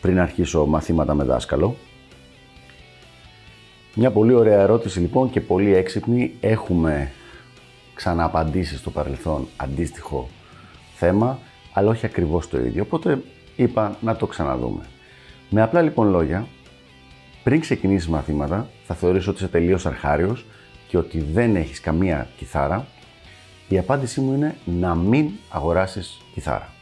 πριν αρχίσω μαθήματα με δάσκαλο. Μια πολύ ωραία ερώτηση λοιπόν και πολύ έξυπνη. Έχουμε ξανααπαντήσει στο παρελθόν αντίστοιχο θέμα, αλλά όχι ακριβώς το ίδιο. Οπότε είπα να το ξαναδούμε. Με απλά λοιπόν λόγια, πριν ξεκινήσεις μαθήματα, θα θεωρήσω ότι είσαι τελείως αρχάριος και ότι δεν έχεις καμία κιθάρα. Η απάντησή μου είναι να μην αγοράσεις κιθάρα.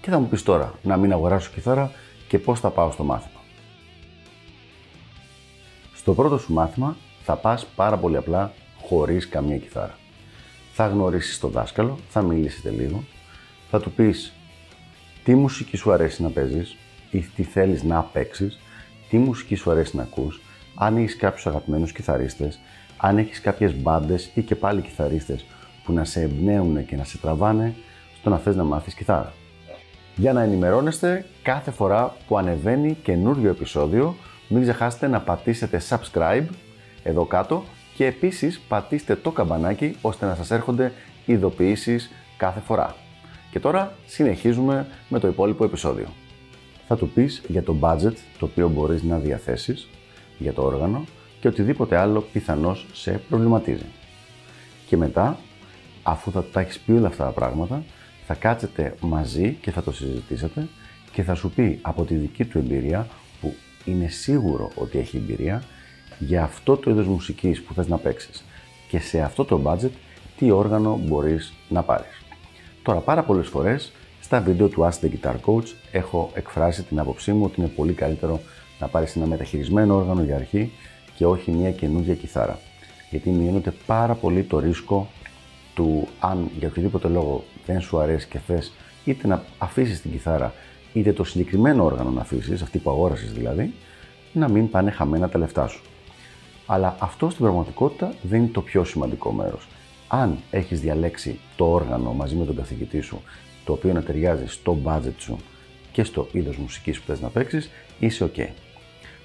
Και θα μου πεις τώρα, να μην αγοράσω κιθάρα, και πώς θα πάω στο μάθημα. Στο πρώτο σου μάθημα θα πας πάρα πολύ απλά χωρίς καμία κιθάρα. Θα γνωρίσεις τον δάσκαλο, θα μιλήσετε λίγο, θα του πεις τι μουσική σου αρέσει να παίζεις ή τι θέλεις να παίξεις, τι μουσική σου αρέσει να ακούς, αν έχεις κάποιους αγαπημένους κιθαρίστες, αν έχεις κάποιες μπάντες ή και πάλι κιθαρίστες που να σε εμπνέουν και να σε τραβάνε στο να θες να μάθεις κιθάρα για να ενημερώνεστε κάθε φορά που ανεβαίνει καινούριο επεισόδιο. Μην ξεχάσετε να πατήσετε subscribe εδώ κάτω και επίσης πατήστε το καμπανάκι ώστε να σας έρχονται ειδοποιήσεις κάθε φορά. Και τώρα συνεχίζουμε με το υπόλοιπο επεισόδιο. Θα του πεις για το budget το οποίο μπορείς να διαθέσεις για το όργανο και οτιδήποτε άλλο πιθανώς σε προβληματίζει. Και μετά, αφού θα τα έχεις πει όλα αυτά τα πράγματα, θα κάτσετε μαζί και θα το συζητήσετε και θα σου πει από τη δική του εμπειρία, που είναι σίγουρο ότι έχει εμπειρία, για αυτό το είδος μουσικής που θες να παίξεις και σε αυτό το budget τι όργανο μπορείς να πάρεις. Τώρα πάρα πολλές φορές στα βίντεο του Ask the Guitar Coach έχω εκφράσει την άποψή μου ότι είναι πολύ καλύτερο να πάρεις ένα μεταχειρισμένο όργανο για αρχή και όχι μια καινούργια κιθάρα. Γιατί μειώνεται πάρα πολύ το ρίσκο του αν για οποιοδήποτε λόγο δεν σου αρέσει και θες είτε να αφήσεις την κιθάρα είτε το συγκεκριμένο όργανο να αφήσεις, αυτή που αγόρασες δηλαδή, να μην πάνε χαμένα τα λεφτά σου. Αλλά αυτό στην πραγματικότητα δεν είναι το πιο σημαντικό μέρος. Αν έχεις διαλέξει το όργανο μαζί με τον καθηγητή σου, το οποίο να ταιριάζει στο budget σου και στο είδος μουσικής που θες να παίξεις, είσαι OK.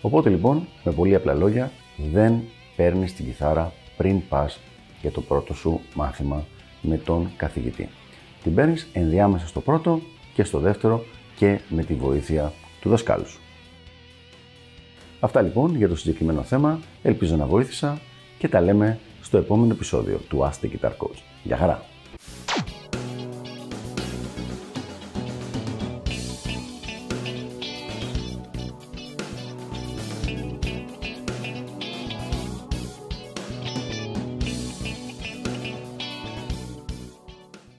Οπότε λοιπόν, με πολύ απλά λόγια, δεν παίρνεις την κιθάρα πριν πας για το πρώτο σου μάθημα με τον καθηγητή. Την παίρνεις ενδιάμεσα στο πρώτο και στο δεύτερο και με τη βοήθεια του δασκάλου σου. Αυτά λοιπόν για το συγκεκριμένο θέμα. Ελπίζω να βοήθησα και τα λέμε στο επόμενο επεισόδιο του Ask the Guitar Coach. Γεια χαρά!